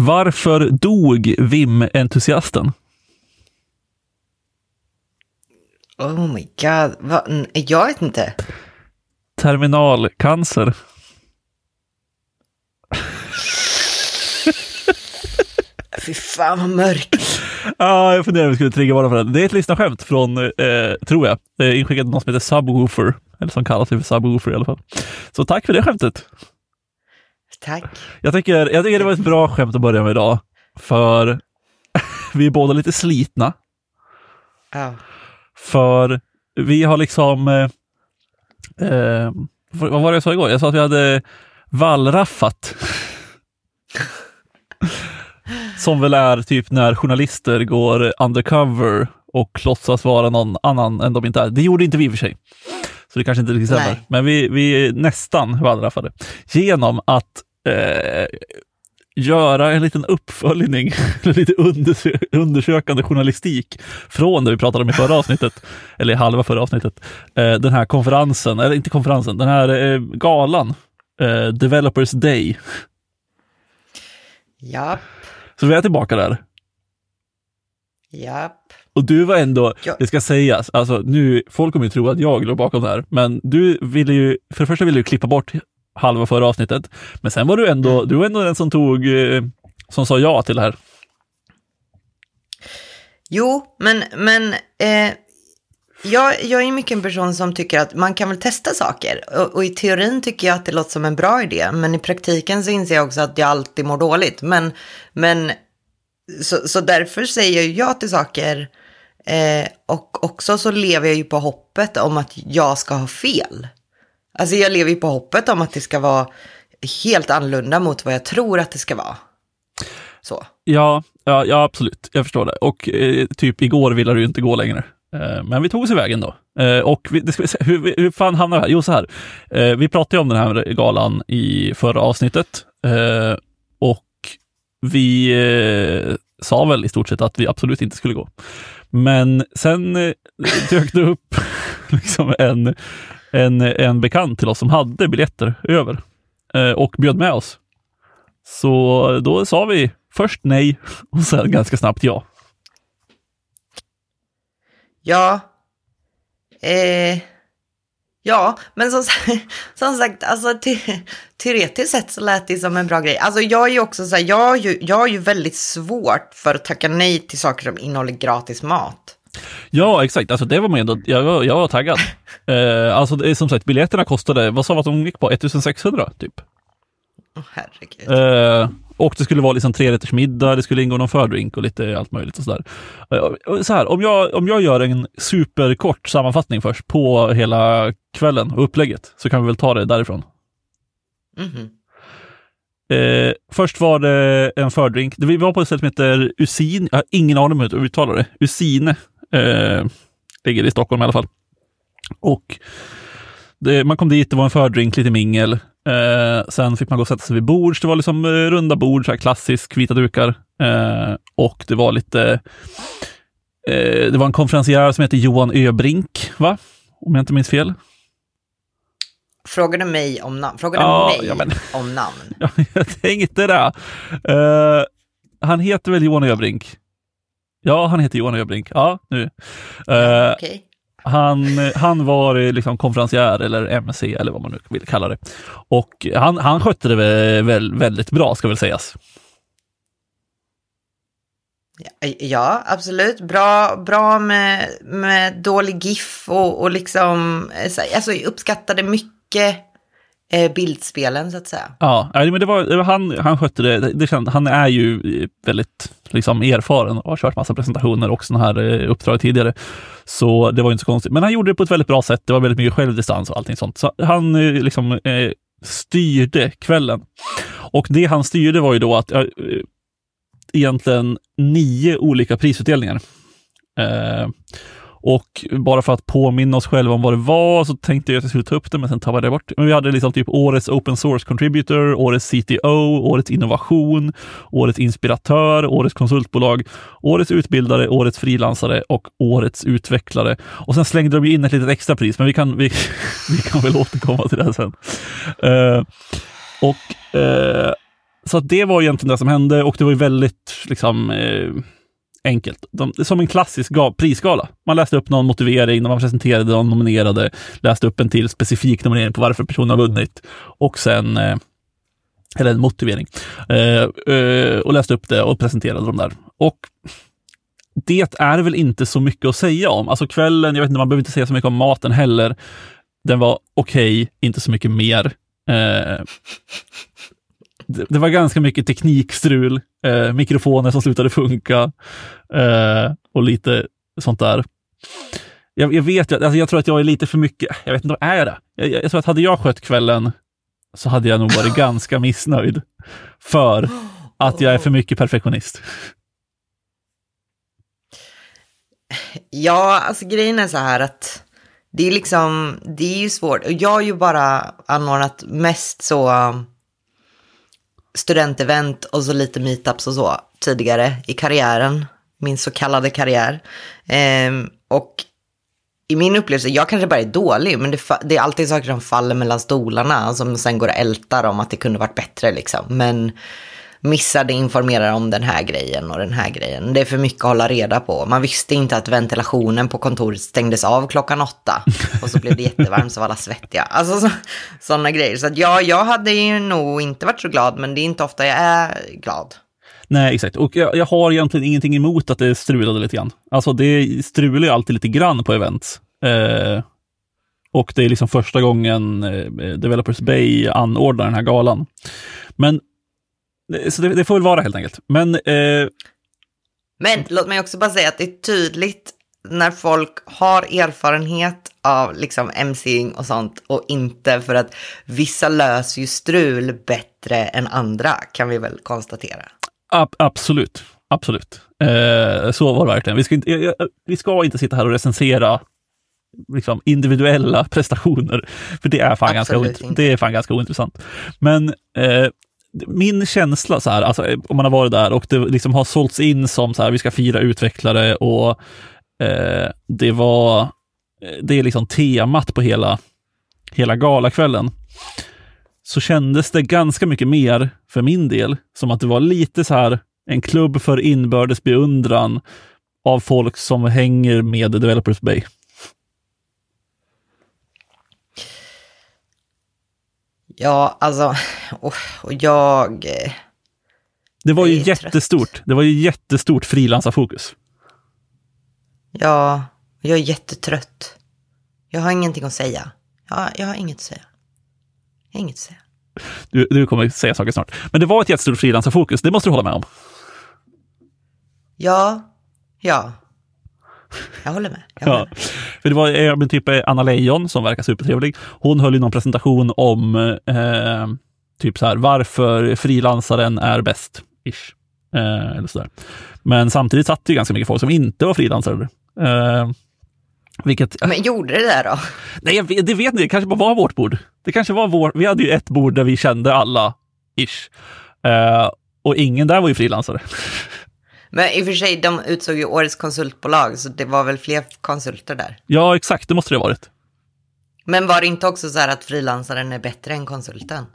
Varför dog Vim-entusiasten? Oh my god, Va? Jag vet inte. Terminalcancer. Fy fan vad mörkt. Ja, jag funderar om vi skulle trigga bara för det. Det är ett lyssnarskämt från, eh, tror jag, eh, inskickat någon som heter Subwoofer, eller som kallar sig för Subwoofer i alla fall. Så tack för det skämtet. Tack. Jag tycker, jag tycker det var ett bra skämt att börja med idag, för vi är båda lite slitna. Ja. För vi har liksom, eh, eh, vad var det jag sa igår? Jag sa att vi hade wallraffat. Som väl är typ när journalister går undercover och låtsas vara någon annan än de inte är. Det gjorde inte vi i och för sig. Så det kanske inte riktigt stämmer. Men vi, vi är nästan wallraffade. Genom att eh, göra en liten uppföljning, lite undersö undersökande journalistik från det vi pratade om i förra avsnittet, eller i halva förra avsnittet. Eh, den här konferensen, eller inte konferensen, den här eh, galan, eh, Developers Day. Japp, Så vi är tillbaka där. japp. Och du var ändå, Ja. det ska sägas, alltså nu, folk kommer ju tro att jag låg bakom det här, men du ville ju, för det första ville du klippa bort halva förra avsnittet, men sen var du ändå, du var ändå den som tog, eh, som sa ja till det här. Jo, men, men eh, jag, jag är mycket en person som tycker att man kan väl testa saker. Och, och i teorin tycker jag att det låter som en bra idé. Men i praktiken så inser jag också att jag alltid mår dåligt. Men, men så, så därför säger jag ja till saker. Eh, och också så lever jag ju på hoppet om att jag ska ha fel. Alltså jag lever ju på hoppet om att det ska vara helt annorlunda mot vad jag tror att det ska vara. Så. Ja, ja, ja absolut, jag förstår det. Och eh, typ igår ville du inte gå längre. Eh, men vi tog oss iväg ändå. Eh, och vi, det ska vi se, hur, hur fan hamnade vi här? Jo, så här. Eh, vi pratade ju om den här galan i förra avsnittet. Eh, och vi eh, sa väl i stort sett att vi absolut inte skulle gå. Men sen eh, dök det upp liksom en, en, en bekant till oss som hade biljetter över eh, och bjöd med oss. Så då sa vi först nej och sen ganska snabbt ja. Ja. Eh, ja, men som, som sagt, alltså, te, teoretiskt sett så lät det som en bra grej. Alltså jag är ju också så här, jag, har ju, jag har ju väldigt svårt för att tacka nej till saker som innehåller gratis mat. Ja, exakt. Alltså det var med ändå, jag, var- jag var taggad. Eh, alltså det är som sagt, biljetterna kostade, vad sa vi att de gick på? 1600 typ. Åh, herregud. Eh, och det skulle vara liksom trerätters middag, det skulle ingå någon fördrink och lite allt möjligt och sådär. Eh, så här, om jag, om jag gör en superkort sammanfattning först på hela kvällen och upplägget så kan vi väl ta det därifrån. Mhm. Eh, först var det en fördrink. Vi var på ett ställe som heter Usin. Jag har ingen aning om hur du uttalar det. Usine. Eh, ligger i Stockholm i alla fall. Och det, man kom dit, det var en fördrink, lite mingel. Eh, sen fick man gå och sätta sig vid bords. Det var liksom eh, runda bord, så här klassisk, vita dukar. Eh, och det var lite... Eh, det var en konferencier som heter Johan Öbrink, va? Om jag inte minns fel. Frågar du mig om namn? Frågar du Ja, mig ja, men- om namn? Ja, jag tänkte det. Eh, han heter väl Johan Öbrink? Ja, han heter Johan Öbrink. Ja, nu. Eh, Okej. han, han var eh, liksom konferencier eller MC eller vad man nu vill kalla det. Och han, han skötte det väl, väl, väldigt bra ska väl sägas. Ja, absolut. Bra, bra med, med dålig GIF och, och liksom, eh, så- alltså jag uppskattade mycket Eh, bildspelen så att säga. Ja, men det var, det var han, han skötte det. det, känd, han är ju väldigt liksom, erfaren och har kört massa presentationer och sådana här eh, uppdrag tidigare. Så det var inte så konstigt. Men han gjorde det på ett väldigt bra sätt. Det var väldigt mycket självdistans och allting sånt. Så han eh, liksom eh, styrde kvällen. Och det han styrde var ju då att eh, egentligen nio olika prisutdelningar. Eh, och bara för att påminna oss själva om vad det var så tänkte jag att jag skulle ta upp det, men sen tappade jag bort. Men vi hade liksom typ årets open source contributor, årets CTO, årets innovation, årets inspiratör, årets konsultbolag, årets utbildare, årets frilansare och årets utvecklare. Och sen slängde de in ett litet extra pris, men vi kan, vi, vi kan väl återkomma till det sen. Uh, och uh, så det var egentligen det som hände och det var ju väldigt liksom, uh, enkelt. De, som en klassisk prisgala. Man läste upp någon motivering när man presenterade de nominerade, läste upp en till specifik nominering på varför personen har vunnit och sen eh, eller en motivering, eh, eh, och läste upp det och presenterade dem där. Och det är väl inte så mycket att säga om. Alltså kvällen, jag vet inte, man behöver inte säga så mycket om maten heller. Den var okej, okay, inte så mycket mer. Eh, det, var ganska mycket teknikstrul, eh, mikrofoner som slutade funka eh, och lite sånt där. Jag, jag vet, alltså jag tror att jag är lite för mycket, jag vet inte, vad är det? Jag, jag, jag tror att hade jag skött kvällen så hade jag nog varit ganska missnöjd. För att jag är för mycket perfektionist. Ja, alltså grejen är så här att det är liksom, det är ju svårt. Jag har ju bara anordnat mest så studentevent och så lite meetups och så tidigare i karriären, min så kallade karriär. Ehm, och i min upplevelse, jag kanske bara är dålig, men det, det, är alltid saker som faller mellan stolarna som sen går att älta om att det kunde varit bättre liksom. Men missade informera om den här grejen och den här grejen. Det är för mycket att hålla reda på. Man visste inte att ventilationen på kontoret stängdes av klockan åtta och så blev det jättevarmt så var alla svettiga. Alltså sådana grejer. Så att ja, jag hade ju nog inte varit så glad, men det är inte ofta jag är glad. Nej, exakt. Och jag, jag, har egentligen ingenting emot att det strulade lite grann. Alltså det strular ju alltid lite grann på event. Eh, och det är liksom första gången eh, Developers Bay anordnar den här galan. Men så det, det, får väl vara helt enkelt. Men, eh... Men låt mig också bara säga att det är tydligt när folk har erfarenhet av liksom MCing och sånt och inte för att vissa löser ju strul bättre än andra kan vi väl konstatera. Ab absolut, absolut. Eh, så var det verkligen. Vi ska, inte, vi ska inte sitta här och recensera liksom, individuella prestationer, för det är fan, ganska, det är fan ganska ointressant. Men eh, min känsla, så här, alltså, eh, om man har varit där och det liksom har sålts in som så här, vi ska fira utvecklare och eh, det var, eh, det är liksom temat på hela, hela galakvällen. Så kändes det ganska mycket mer för min del som att det var lite så här en klubb för inbördes beundran av folk som hänger med Developers Bay. Ja, alltså, och, och jag... Eh, det var ju jättestort. Trött. Det var ju jättestort frilansarfokus. Ja, jag är jättetrött. Jag har ingenting att säga. Jag, jag har inget att säga. Inget att säga. Du, du kommer säga saker snart. Men det var ett jättestort frilansarfokus, det måste du hålla med om. Ja, ja. Jag håller med. Jag håller ja. För det var eh, typ eh, Anna Leijon som verkar supertrevlig. Hon höll ju någon presentation om eh, typ så här, varför frilansaren är bäst. Ish. Eh, eller så där. Men samtidigt satt det ju ganska mycket folk som inte var frilansare. Eh, vilket, Men gjorde det där då? Nej, det vet ni, det kanske bara var vårt bord. Det kanske var vår, vi hade ju ett bord där vi kände alla, ish. Eh, och ingen där var ju frilansare. Men i och för sig, de utsåg ju årets konsultbolag, så det var väl fler konsulter där? Ja, exakt, det måste det ha varit. Men var det inte också så här att frilansaren är bättre än konsulten?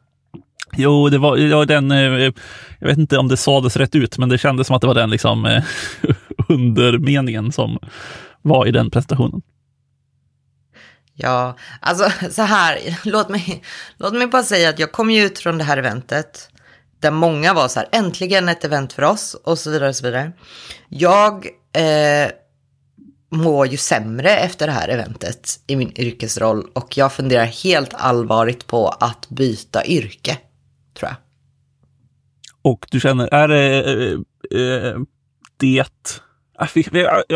Jo, det var ja, den, eh, jag vet inte om det sades rätt ut, men det kändes som att det var den liksom eh, undermeningen som var i den presentationen. Ja, alltså så här, låt mig, låt mig bara säga att jag kom ju ut från det här eventet där många var så här, äntligen ett event för oss och så vidare och så vidare. Jag eh, mår ju sämre efter det här eventet i min yrkesroll och jag funderar helt allvarligt på att byta yrke, tror jag. Och du känner, är det äh, äh, det... Vi,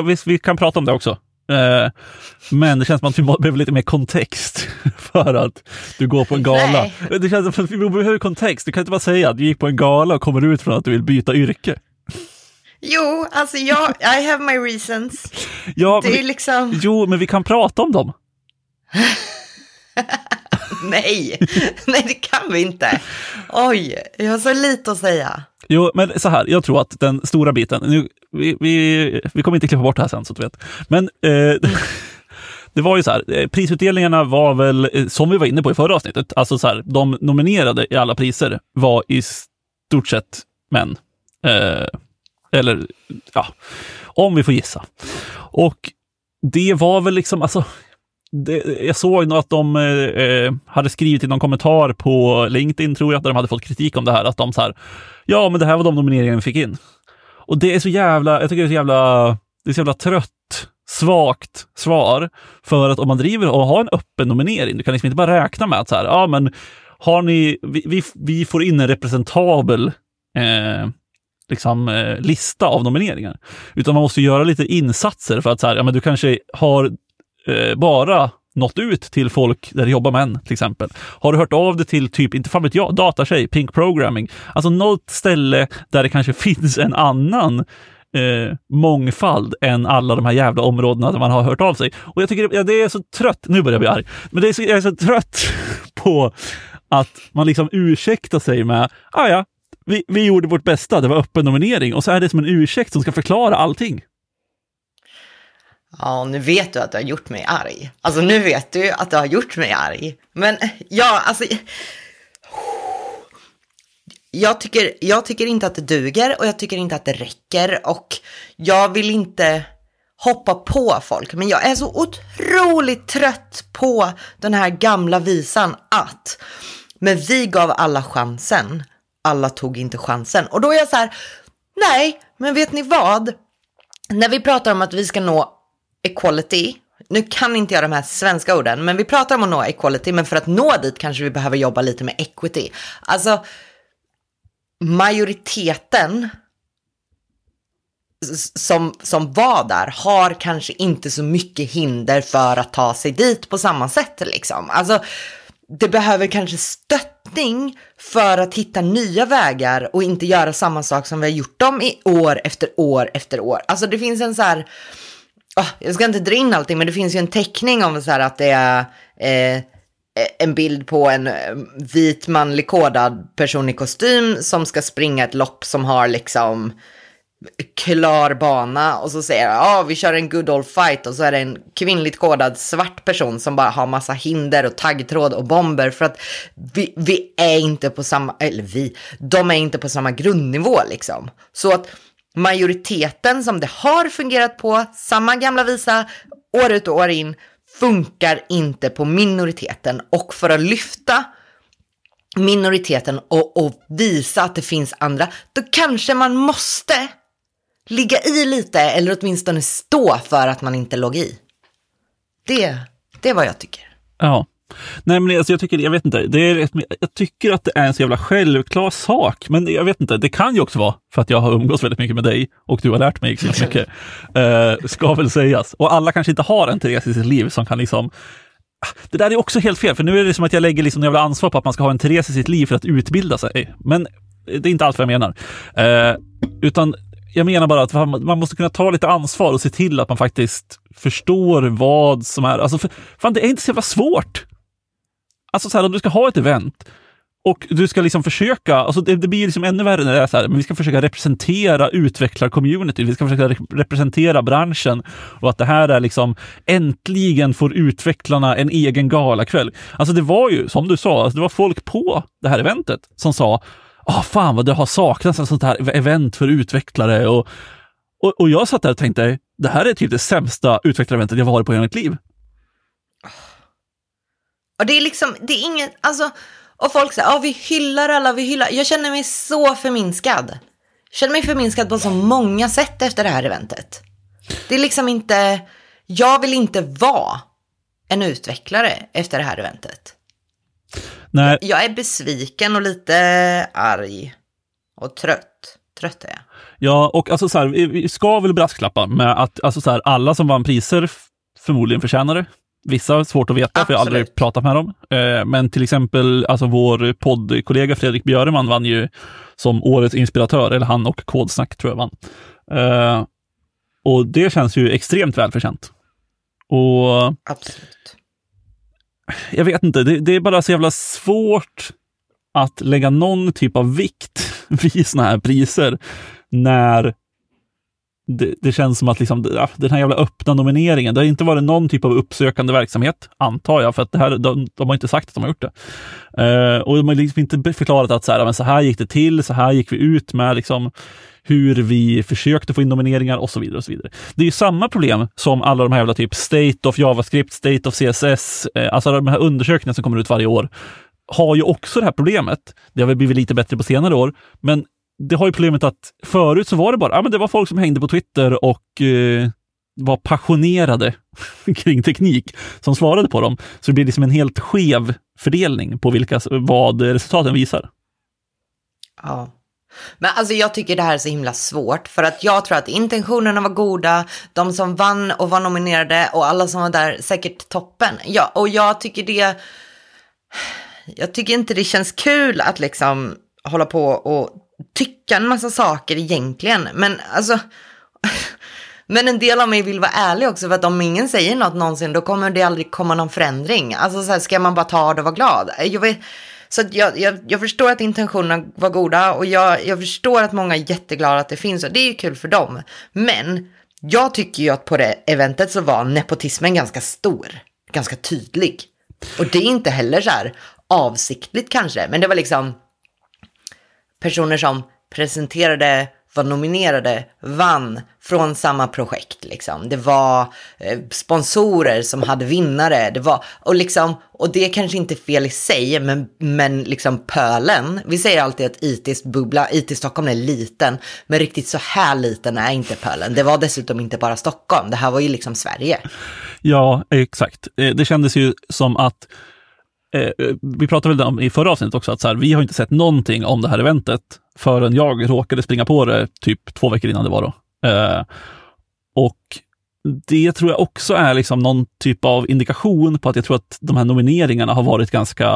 vi, vi, kan prata om det också. Eh, men det känns som att vi behöver lite mer kontext för att du går på en gala. Nej. Det känns som att vi behöver kontext. Du kan inte bara säga att du gick på en gala och kommer ut från att du vill byta yrke. Jo, alltså jag, I have my reasons. Ja, det är vi, liksom... Jo, men vi kan prata om dem. nej, nej det kan vi inte. Oj, jag har så lite att säga. Jo, men så här, jag tror att den stora biten, nu, vi, vi, vi kommer inte klippa bort det här sen så du vet, men eh, det var ju så här, eh, prisutdelningarna var väl, eh, som vi var inne på i förra avsnittet, alltså så här, de nominerade i alla priser var i stort sett män. Eh, eller ja, om vi får gissa. Och det var väl liksom, alltså, det, jag såg nog att de eh, eh hade skrivit i någon kommentar på LinkedIn, tror jag, där de hade fått kritik om det här, att de så här, ja, men det här var de nomineringar vi fick in. Och det är så jävla, jag tycker det är så jävla, det är så jävla trött, svagt svar. För att om man driver och har en öppen nominering, du kan liksom inte bara räkna med att så här, ja men har ni, vi, vi, vi får in en representabel eh, liksom, eh, lista av nomineringar. Utan man måste göra lite insatser för att så här, ja, men du kanske har eh, bara nått ut till folk där det jobbar män, till exempel. Har du hört av dig till typ, inte fan vet jag, datatjej, Pink Programming, alltså något ställe där det kanske finns en annan eh, mångfald än alla de här jävla områdena där man har hört av sig. Och jag tycker ja, det är så trött, nu börjar jag bli arg, men det är så, jag är så trött på att man liksom ursäktar sig med, ah ja, vi, vi gjorde vårt bästa, det var öppen nominering och så är det som en ursäkt som ska förklara allting. Ja, nu vet du att du har gjort mig arg. Alltså nu vet du att du har gjort mig arg. Men ja, alltså. Jag tycker, jag tycker inte att det duger och jag tycker inte att det räcker och jag vill inte hoppa på folk. Men jag är så otroligt trött på den här gamla visan att men vi gav alla chansen. Alla tog inte chansen. Och då är jag så här, nej, men vet ni vad? När vi pratar om att vi ska nå equality, nu kan inte jag de här svenska orden, men vi pratar om att nå equality, men för att nå dit kanske vi behöver jobba lite med equity. Alltså, majoriteten som, som var där har kanske inte så mycket hinder för att ta sig dit på samma sätt liksom. Alltså, det behöver kanske stöttning för att hitta nya vägar och inte göra samma sak som vi har gjort dem i år efter år efter år. Alltså det finns en så här, Ah, jag ska inte dra in allting, men det finns ju en teckning om så här att det är eh, en bild på en eh, vit manlig kodad person i kostym som ska springa ett lopp som har liksom klar bana och så säger jag, ja vi kör en good old fight och så är det en kvinnligt kodad svart person som bara har massa hinder och taggtråd och bomber för att vi, vi är inte på samma, eller vi, de är inte på samma grundnivå liksom. Så att majoriteten som det har fungerat på, samma gamla visa, år ut och år in, funkar inte på minoriteten och för att lyfta minoriteten och, och visa att det finns andra, då kanske man måste ligga i lite eller åtminstone stå för att man inte låg i. Det, det är vad jag tycker. Ja. Nej, men alltså jag tycker, jag vet inte, det är, jag tycker att det är en så jävla självklar sak, men jag vet inte, det kan ju också vara för att jag har umgås väldigt mycket med dig och du har lärt mig extremt mycket, uh, ska väl sägas. Och alla kanske inte har en Therese i sitt liv som kan liksom det där är också helt fel, för nu är det som att jag lägger liksom jävla ansvar på att man ska ha en Therese i sitt liv för att utbilda sig. Men det är inte allt vad jag menar. Uh, utan jag menar bara att man måste kunna ta lite ansvar och se till att man faktiskt förstår vad som är... Alltså, för, fan, det är inte så jävla svårt. Alltså så här, om du ska ha ett event och du ska liksom försöka, alltså det, det blir liksom ännu värre när det är så här, men vi ska försöka representera utvecklarcommunity, vi ska försöka representera branschen och att det här är liksom, äntligen får utvecklarna en egen galakväll. Alltså det var ju, som du sa, alltså det var folk på det här eventet som sa, ah, fan vad det har saknats ett sånt här e-, event för utvecklare. Och, och, och jag satt där och tänkte, det här är typ det sämsta utvecklareventet jag varit på i mitt liv. Och det är liksom, det är inget, alltså, och folk säger, ja vi hyllar alla, vi hyllar. Jag känner mig så förminskad. Jag känner mig förminskad på så många sätt efter det här eventet. Det är liksom inte, jag vill inte vara en utvecklare efter det här eventet. Nej. Jag är besviken och lite arg. Och trött. Trött är jag. Ja, och alltså så här, vi ska väl brasklappa med att alltså så här, alla som vann priser förmodligen förtjänar det. Vissa har svårt att veta, Absolut. för jag har aldrig pratat med dem. Eh, men till exempel alltså vår poddkollega Fredrik Björeman vann ju som årets inspiratör, eller han och Kodsnack tror jag vann. Eh, och det känns ju extremt välförtjänt. Och Absolut jag vet inte, det, det, är bara så jävla svårt att lägga någon typ av vikt vid såna här priser när det, det, känns som att liksom, den här jävla öppna nomineringen, det har inte varit någon typ av uppsökande verksamhet, antar jag, för att det här, de, de har inte sagt att de har gjort det. Uh, och de har liksom inte förklarat att så här, men så här gick det till, så här gick vi ut med liksom, hur vi försökte få in nomineringar och så vidare. och så vidare. Det är ju samma problem som alla de här jävla typ State of JavaScript, State of CSS, eh, alltså de här undersökningarna som kommer ut varje år, har ju också det här problemet. Det har väl blivit lite bättre på senare år, men det har ju problemet att förut så var det bara, ja men det var folk som hängde på Twitter och eh, var passionerade kring teknik som svarade på dem. Så det blir liksom en helt skev fördelning på vilka, vad resultaten visar. Ja. Men alltså jag tycker det här är så himla svårt för att jag tror att intentionerna var goda, de som vann och var nominerade och alla som var där säkert toppen. Ja, och jag tycker det, jag tycker inte det känns kul att liksom hålla på och tycka en massa saker egentligen. Men alltså, men en del av mig vill vara ärlig också för att om ingen säger något någonsin då kommer det aldrig komma någon förändring. Alltså så här, ska man bara ta det och vara glad? Jag vet, så jag, jag, jag, förstår att intentionerna var goda och jag, jag förstår att många är jätteglada att det finns och det är ju kul för dem. Men jag tycker ju att på det eventet så var nepotismen ganska stor, ganska tydlig. Och det är inte heller så här avsiktligt kanske, men det var liksom personer som presenterade var nominerade vann från samma projekt. Liksom. Det var eh, sponsorer som hade vinnare. Det var, och, liksom, och det är kanske inte är fel i sig, men, men liksom pölen. Vi säger alltid att ITs bubbla, IT Stockholm är liten, men riktigt så här liten är inte pölen. Det var dessutom inte bara Stockholm, det här var ju liksom Sverige. Ja, exakt. Eh, det kändes ju som att Eh, eh, vi pratade väl om i förra avsnittet också, att så här, vi har inte sett någonting om det här eventet förrän jag råkade springa på det typ två veckor innan det var då. Eh, och det tror jag också är liksom någon typ av indikation på att jag tror att de här nomineringarna har varit ganska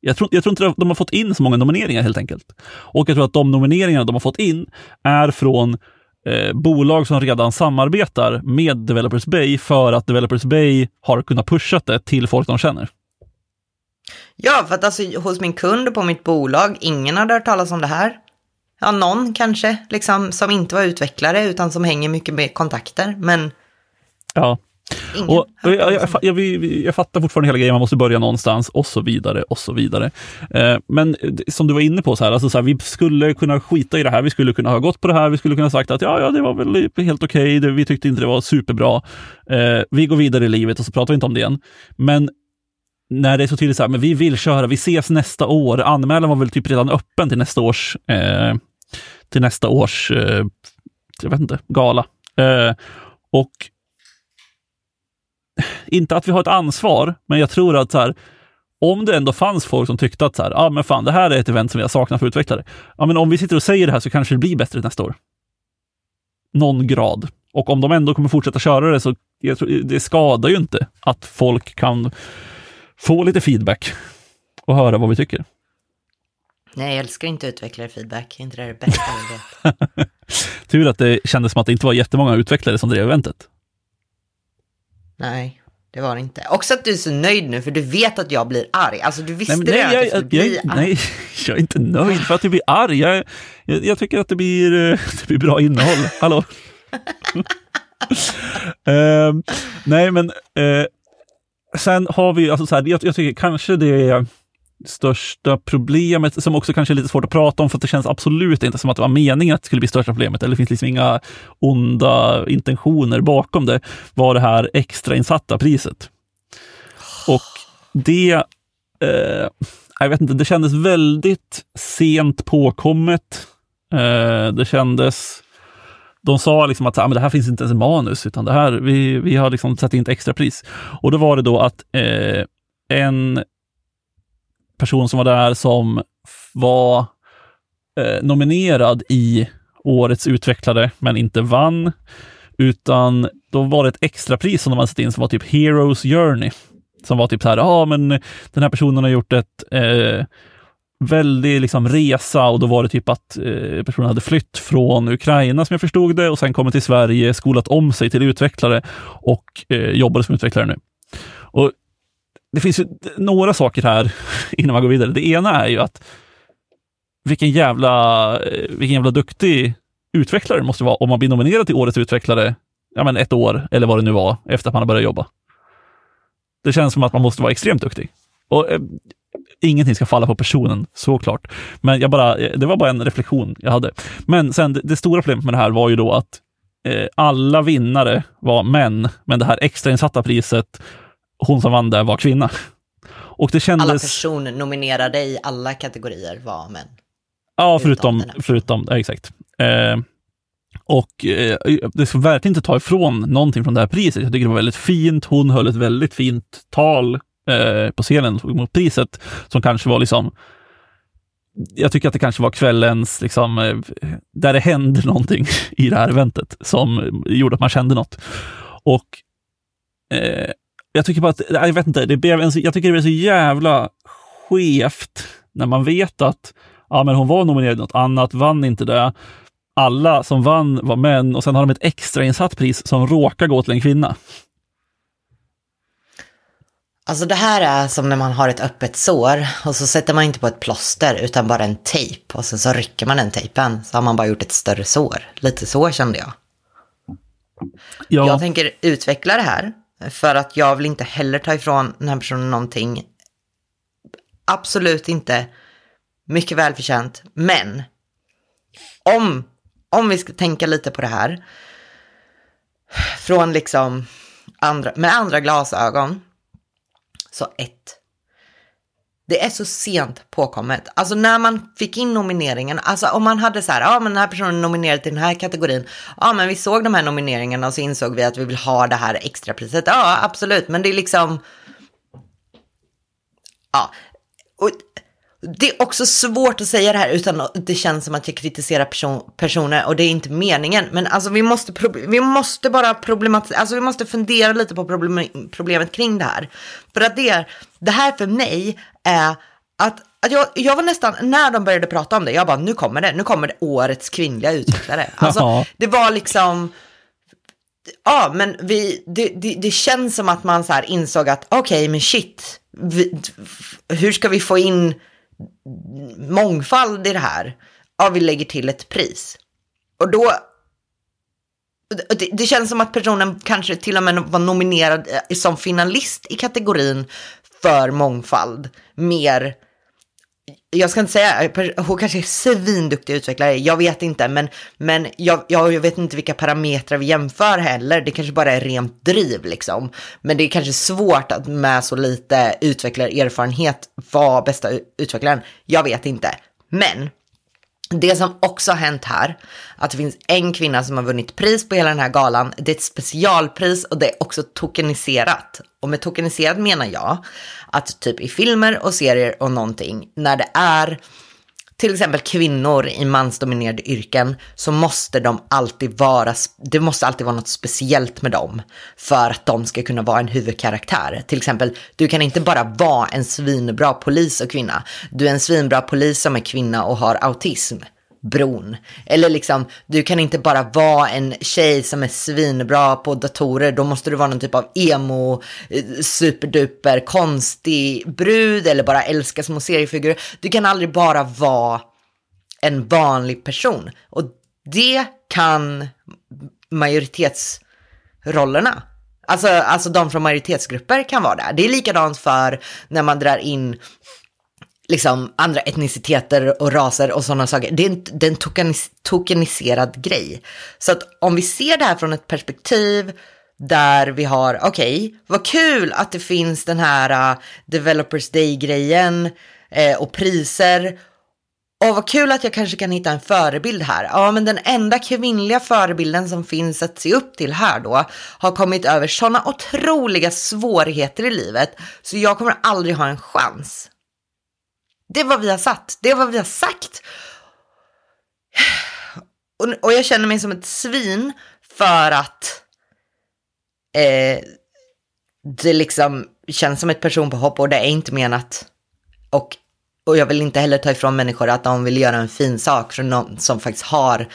jag tror, jag tror inte de har fått in så många nomineringar helt enkelt. Och jag tror att de nomineringarna de har fått in är från eh, bolag som redan samarbetar med Developers Bay för att Developers Bay har kunnat pusha det till folk de känner. Ja, för att alltså hos min kund och på mitt bolag, ingen hade hört talas om det här. Ja, någon kanske, liksom, som inte var utvecklare utan som hänger mycket med kontakter, men... Ja. Och, och jag, jag, jag, jag, fattar fortfarande hela grejen, man måste börja någonstans och så vidare och så vidare. Eh, men som du var inne på, så här, alltså så här, vi skulle kunna skita i det här, vi skulle kunna ha gått på det här, vi skulle kunna sagt att ja, ja det var väl helt okej, okay, vi tyckte inte det var superbra. Eh, vi går vidare i livet och så pratar vi inte om det igen. Men när det är så tydligt så här, men vi vill köra, vi ses nästa år. Anmälan var väl typ redan öppen till nästa års, eh, till nästa års, eh, jag vet inte, gala. Eh, och inte att vi har ett ansvar, men jag tror att så här, om det ändå fanns folk som tyckte att så här, ah, men fan, det här är ett event som jag saknar för utvecklare. Ja, men om vi sitter och säger det här så kanske det blir bättre nästa år. Någon grad. Och om de ändå kommer fortsätta köra det så jag tror, det skadar ju inte att folk kan få lite feedback och höra vad vi tycker. Nej, jag älskar inte utvecklare feedback. Inte det, det bästa jag vet. Tur att det kändes som att det inte var jättemånga utvecklare som drev eventet. Nej, det var det inte. Också att du är så nöjd nu, för du vet att jag blir arg. Alltså, du visste nej, nej, det, jag, att du bli jag, arg. Nej, jag är inte nöjd för att jag blir arg. Jag, jag, jag tycker att det blir, eh, det blir bra innehåll. Hallå? uh, nej, men uh, sen har vi, alltså så här, jag, jag tycker kanske det största problemet, som också kanske är lite svårt att prata om, för att det känns absolut inte som att det var meningen att det skulle bli största problemet, eller det finns liksom inga onda intentioner bakom det, var det här extrainsatta priset. Och det, eh, jag vet inte, det kändes väldigt sent påkommet. Eh, det kändes de sa liksom att ah, men det här finns inte ens manus, utan det här, vi, vi har liksom satt in ett extra pris. Och då var det då att eh, en person som var där som var eh, nominerad i Årets utvecklare, men inte vann, utan då var det ett extra pris som de hade satt in som var typ Heroes Journey. Som var typ så här, ja ah, men den här personen har gjort ett eh, väldig liksom, resa och då var det typ att eh, personen hade flytt från Ukraina som jag förstod det och sen kommit till Sverige, skolat om sig till utvecklare och eh, jobbade som utvecklare nu. Och Det finns ju några saker här innan man går vidare. Det ena är ju att vilken jävla, eh, vilken jävla duktig utvecklare måste vara om man blir nominerad till årets utvecklare ja, men ett år eller vad det nu var efter att man har börjat jobba. Det känns som att man måste vara extremt duktig. Och eh, ingenting ska falla på personen, såklart. Men jag bara, det var bara en reflektion jag hade. Men sen det, det stora problemet med det här var ju då att eh, alla vinnare var män, men det här extrainsatta priset, hon som vann det var kvinna. Och det kändes... Alla personer nominerade i alla kategorier var män. Ja, förutom, förutom, ja, exakt. Eh, och eh, det ska verkligen inte ta ifrån någonting från det här priset. Jag tycker det var väldigt fint. Hon höll ett väldigt fint tal eh, på scenen mot priset som kanske var liksom jag tycker att det kanske var kvällens, liksom, eh, där det hände någonting i det här eventet som gjorde att man kände något. Och eh, jag tycker bara att, jag vet inte, det blev en, jag tycker det blev så jävla skevt när man vet att ja, men hon var nominerad i något annat, vann inte det. Alla som vann var män och sen har de ett extrainsatt pris som råkar gå till en kvinna. Alltså det här är som när man har ett öppet sår och så sätter man inte på ett plåster utan bara en tejp och sen så rycker man den tejpen så har man bara gjort ett större sår. Lite så kände jag. Ja. Jag tänker utveckla det här för att jag vill inte heller ta ifrån den här personen någonting. Absolut inte. Mycket välförtjänt. Men om, om vi ska tänka lite på det här från liksom andra, med andra glasögon så ett. Det är så sent påkommet. Alltså när man fick in nomineringen, alltså om man hade så här, ja men den här personen är nominerad till den här kategorin. Ja men vi såg de här nomineringarna och så insåg vi att vi vill ha det här extrapriset. Ja absolut, men det är liksom. Ja, och det är också svårt att säga det här utan att det känns som att jag kritiserar person, personer och det är inte meningen. Men alltså vi måste, vi måste bara problematisera, alltså vi måste fundera lite på problem, problemet kring det här. För att det, det här för mig är att, att jag, jag var nästan, när de började prata om det, jag bara nu kommer det, nu kommer det årets kvinnliga utvecklare. Alltså det var liksom, ja men vi, det, det, det känns som att man så insåg att okej okay, men shit, vi, hur ska vi få in mångfald i det här. Ja, vi lägger till ett pris. Och då... Det, det känns som att personen kanske till och med var nominerad eh, som finalist i kategorin för mångfald. Mer jag ska inte säga, hon kanske är svinduktig utvecklare, jag vet inte, men, men jag, jag, vet inte vilka parametrar vi jämför heller, det kanske bara är rent driv liksom. Men det är kanske svårt att med så lite utvecklarerfarenhet vara bästa utvecklaren, jag vet inte. Men det som också har hänt här, att det finns en kvinna som har vunnit pris på hela den här galan. Det är ett specialpris och det är också tokeniserat. Och med tokeniserat menar jag att typ i filmer och serier och någonting, när det är till exempel kvinnor i mansdominerade yrken så måste de alltid vara, det måste alltid vara något speciellt med dem för att de ska kunna vara en huvudkaraktär. Till exempel, du kan inte bara vara en svinbra polis och kvinna. Du är en svinbra polis som är kvinna och har autism bron. Eller liksom, du kan inte bara vara en tjej som är svinbra på datorer, då måste du vara någon typ av emo, eh, superduper, konstig brud eller bara älska små seriefigurer. Du kan aldrig bara vara en vanlig person. Och det kan majoritetsrollerna. Alltså, alltså de från majoritetsgrupper kan vara där. Det är likadant för när man drar in liksom andra etniciteter och raser och sådana saker. Det är en, det är en tokenis, tokeniserad grej. Så att om vi ser det här från ett perspektiv där vi har, okej, okay, vad kul att det finns den här uh, Developers Day-grejen uh, och priser. Och vad kul att jag kanske kan hitta en förebild här. Ja, men den enda kvinnliga förebilden som finns att se upp till här då har kommit över sådana otroliga svårigheter i livet så jag kommer aldrig ha en chans. Det är vad vi har satt. Det är vad vi har sagt. Och, och jag känner mig som ett svin för att eh, det liksom känns som ett personpåhopp och det är inte menat. Och, och jag vill inte heller ta ifrån människor att de vill göra en fin sak för någon som faktiskt har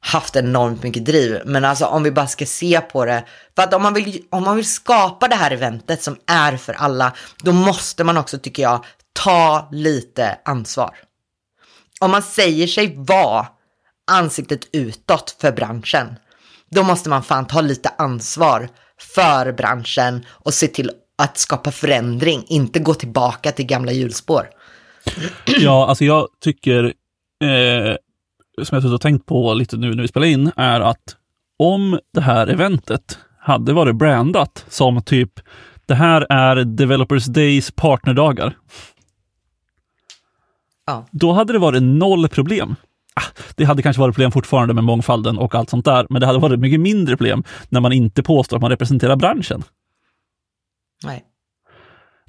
haft enormt mycket driv. Men alltså om vi bara ska se på det. För att om man vill, om man vill skapa det här eventet som är för alla, då måste man också, tycker jag, ta lite ansvar. Om man säger sig vara ansiktet utåt för branschen. Då måste man fan ta lite ansvar för branschen och se till att skapa förändring, inte gå tillbaka till gamla hjulspår. Ja, alltså jag tycker, eh, som jag har tänkt på lite nu när vi spelar in, är att om det här eventet hade varit brandat som typ det här är Developers Days partnerdagar. Ja. Då hade det varit noll problem. Ah, Det hade kanske varit problem fortfarande med mångfalden och allt sånt där, men det hade varit mycket mindre problem när man inte påstår att man representerar branschen. Nej.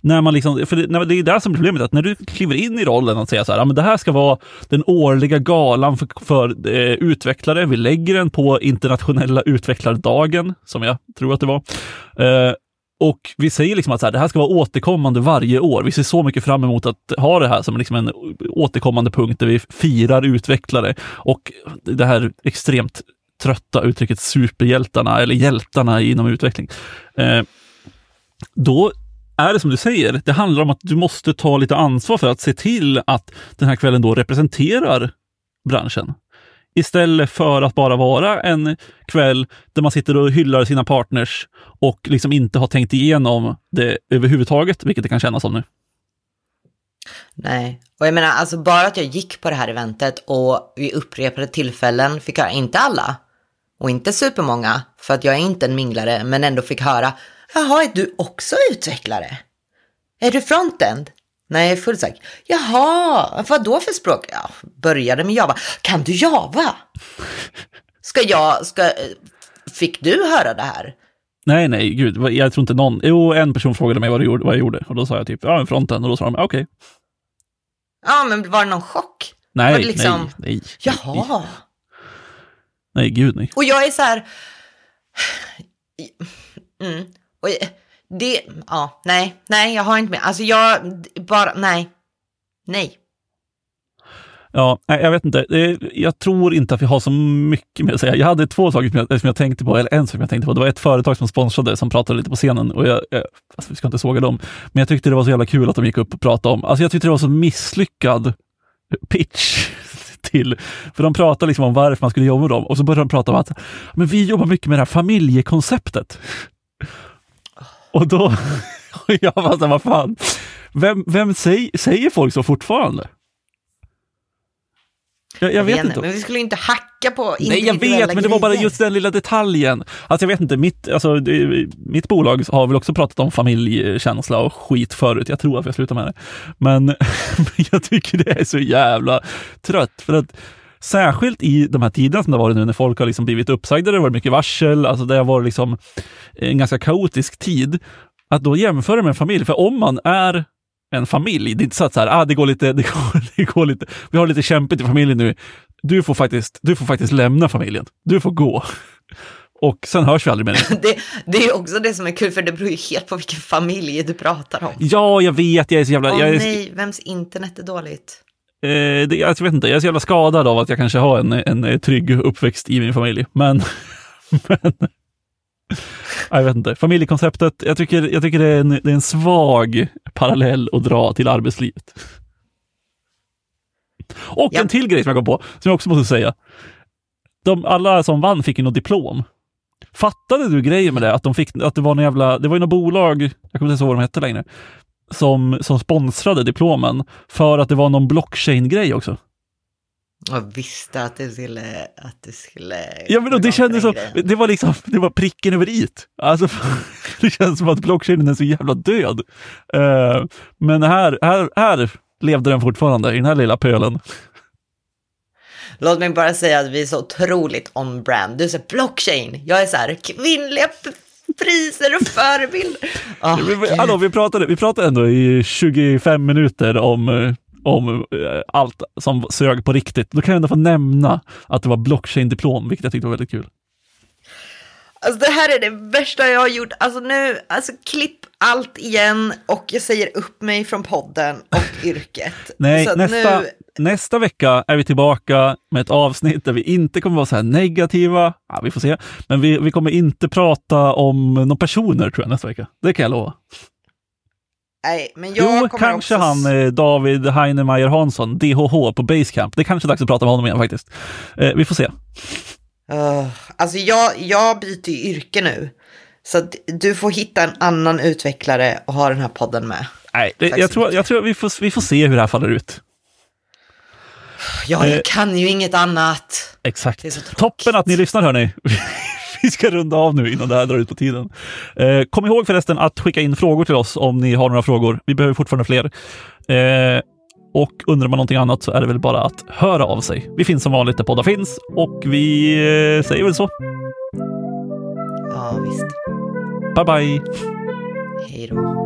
När man liksom, för det, när- det är där som är problemet, att när du kliver in i rollen och säger så här, ja, men det här ska vara den årliga galan för, för eh, utvecklare. Vi lägger den på internationella utvecklardagen, som jag tror att det var. Eh, och vi säger liksom att så här, det här ska vara återkommande varje år. Vi ser så mycket fram emot att ha det här som liksom en återkommande punkt där vi firar utvecklare. Och det här extremt trötta uttrycket superhjältarna, eller hjältarna inom utveckling. Eh, då är det som du säger, det handlar om att du måste ta lite ansvar för att se till att den här kvällen då representerar branschen. Istället för att bara vara en kväll där man sitter och hyllar sina partners och liksom inte har tänkt igenom det överhuvudtaget, vilket det kan kännas som nu. Nej, och jag menar alltså bara att jag gick på det här eventet och vid upprepade tillfällen fick höra, inte alla och inte supermånga, för att jag är inte en minglare, men ändå fick höra, jaha, är du också utvecklare? Är du frontend? Nej, jag full stack. Jaha, vad då för språk? Ja, började med Java. Kan du Java? Ska jag, ska, fick du höra det här? Nej, nej, gud, jag tror inte någon... Jo, en person frågade mig vad, gjorde, vad jag gjorde och då sa jag typ, ja, en fronten och då sa de, okej. Ja, men var det någon chock? Nej, Var det liksom- nej, nej. Jaha. Nej, gud nej. Och jag är så här... Mm. Och det... Ja, nej, nej, jag har inte med. Alltså jag bara, nej. Nej. Ja, jag vet inte. Jag tror inte att vi har så mycket mer att säga. Jag hade två saker som jag, som jag tänkte på, eller en sak som jag tänkte på. Det var ett företag som sponsrade, som pratade lite på scenen. Och jag, jag, alltså vi ska inte såga dem, men jag tyckte det var så jävla kul att de gick upp och pratade om, alltså jag tyckte det var så misslyckad pitch. Till, för de pratade liksom om varför man skulle jobba med dem och så började de prata om att men vi jobbar mycket med det här familjekonceptet. Och då, och jag bara, så här, vad fan, vem, vem säger, säger folk så fortfarande? Jag, jag vet inte. Men vi skulle inte hacka på Nej, jag individuella vet, men det var bara grejer. just den lilla detaljen. Alltså jag vet inte, mitt, alltså, mitt bolag har väl också pratat om familjekänsla och skit förut. Jag tror att jag slutar med det. Men jag tycker det är så jävla trött. För att särskilt i de här tiderna som det har varit nu när folk har liksom blivit uppsagda, det har varit mycket varsel, alltså det har varit liksom en ganska kaotisk tid. Att då jämföra med en familj, för om man är en familj, det är inte så att så här, ah, det, går lite, det, går, det går lite, vi har lite kämpigt i familjen nu, du får faktiskt, du får faktiskt lämna familjen. Du får gå. Och sen hörs vi aldrig mer. Det, det är också det som är kul, för det beror ju helt på vilken familj du pratar om. Ja, jag vet, jag är så jävla... Åh jag, är, nej, vems internet är dåligt? Eh, det, jag vet inte, jag är så jävla skadad av att jag kanske har en, en, eh, trygg uppväxt i min familj. Men... men jag vet inte. Familjekonceptet, jag tycker, jag tycker det, är en, det är en svag parallell att dra till arbetslivet. Och Ja. en till grej som jag kom på, som jag också måste säga. De, alla som vann fick ju något diplom. Fattade du grejen med det? Att, de fick, att det var någon jävla, det var ju något bolag, jag kommer inte ihåg vad de hette längre, som, som sponsrade diplomen för att det var någon blockchain-grej också. Jag visste att det skulle... Att det skulle Ja, men och det kändes som, det var liksom, det var pricken över it. Alltså, det känns som att blockchainen är så jävla död. Eh, men här, här, här levde den fortfarande, i den här lilla pölen. Låt mig bara säga att vi är så otroligt on-brand. Du säger blockchain. Jag är så här, kvinnliga priser och förebilder. Vi-. Hallå, vi pratade, vi pratade ändå i 25 minuter om, eh, om eh, allt som sög på riktigt. Då kan jag ändå få nämna att det var blockchain-diplom, vilket jag tyckte var väldigt kul. Alltså det här är det värsta jag har gjort. Alltså nu, alltså klipp allt igen och jag säger upp mig från podden och yrket. Nej, nästa, nu, nästa vecka är vi tillbaka med ett avsnitt där vi inte kommer vara så här negativa. Ja, vi får se. Men vi, vi kommer inte prata om några personer tror jag nästa vecka. Det kan jag lova. Nej, men jag Jo, kommer kanske också... han eh, David Heinemeier Hansson, DHH på Basecamp. Det kanske är dags att prata med honom igen faktiskt. Eh, vi får se. Uh, alltså jag, jag byter ju yrke nu. Så du får hitta en annan utvecklare och ha den här podden med. Nej, det, jag tror, jag tror vi, får, vi får se hur det här faller ut. Ja, jag Eh. kan ju inget annat. Exakt. Toppen att ni lyssnar hörni. Vi ska runda av nu innan det här drar ut på tiden. Eh, kom ihåg förresten att skicka in frågor till oss om ni har några frågor. Vi behöver fortfarande fler. Eh, och undrar man någonting annat så är det väl bara att höra av sig. Vi finns som vanligt där poddar finns och vi eh, säger väl så. Ja, visst. Bye bye! Hej då.